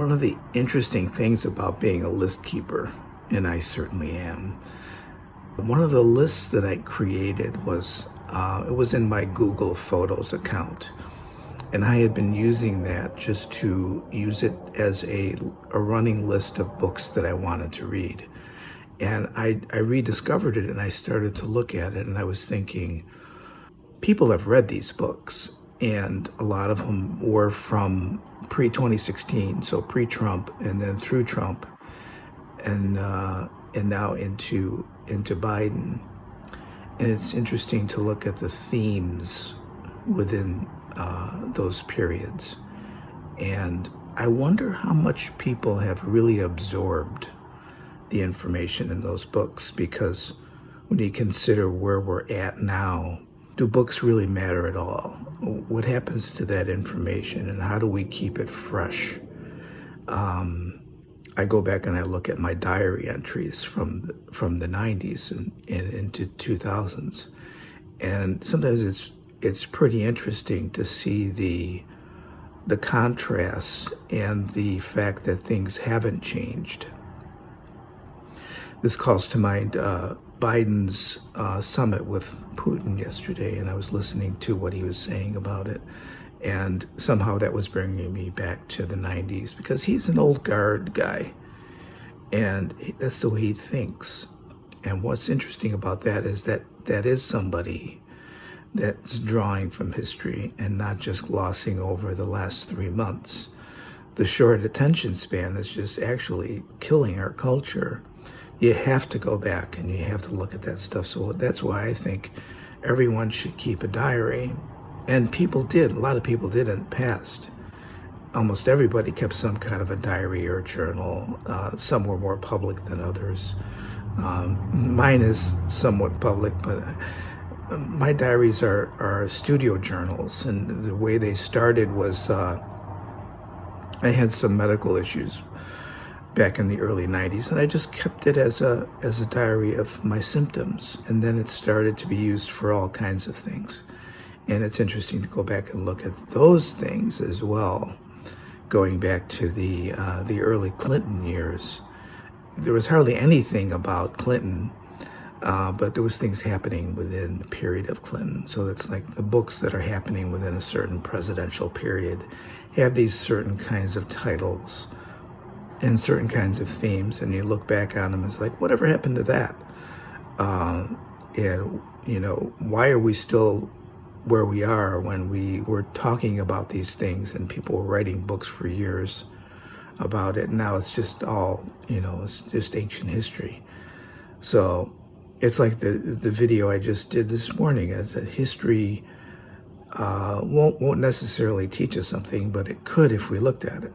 One of the interesting things about being a list keeper, and I certainly am, one of the lists that I created was uh, it was in my Google Photos account, and I had been using that just to use it as a, a running list of books that I wanted to read. And I, I rediscovered it and I started to look at it, and I was thinking, people have read these books, and a lot of them were from pre 2016, so pre Trump, and then through Trump, and uh, and now into into Biden. And it's interesting to look at the themes within uh, those periods, and I wonder how much people have really absorbed the information in those books because when you consider where we're at now do books really matter at all? What happens to that information and how do we keep it fresh? Um, I go back and I look at my diary entries from the, from the 90s and, and into 2000s, and sometimes it's it's pretty interesting to see the the contrasts and the fact that things haven't changed. This calls to mind uh, Biden's uh, summit with Putin yesterday, and I was listening to what he was saying about it. And somehow that was bringing me back to the 90s because he's an old guard guy. And that's the way he thinks. And what's interesting about that is that that is somebody that's drawing from history and not just glossing over the last three months. The short attention span that's just actually killing our culture you have to go back and you have to look at that stuff. So that's why I think everyone should keep a diary. And people did, a lot of people did in the past. Almost everybody kept some kind of a diary or journal. Uh, some were more public than others. Um, mine is somewhat public, but uh, my diaries are, are studio journals. And the way they started was uh, I had some medical issues back in the early 90s and I just kept it as a as a diary of my symptoms and then it started to be used for all kinds of things. And it's interesting to go back and look at those things as well going back to the uh, the early Clinton years. There was hardly anything about Clinton uh, but there was things happening within the period of Clinton. So it's like the books that are happening within a certain presidential period have these certain kinds of titles in certain kinds of themes, and you look back on them, it's like, whatever happened to that? Uh, and, you know, why are we still where we are when we were talking about these things and people were writing books for years about it? Now it's just all, you know, it's just ancient history. So it's like the, the video I just did this morning is that history uh, won't, won't necessarily teach us something, but it could if we looked at it.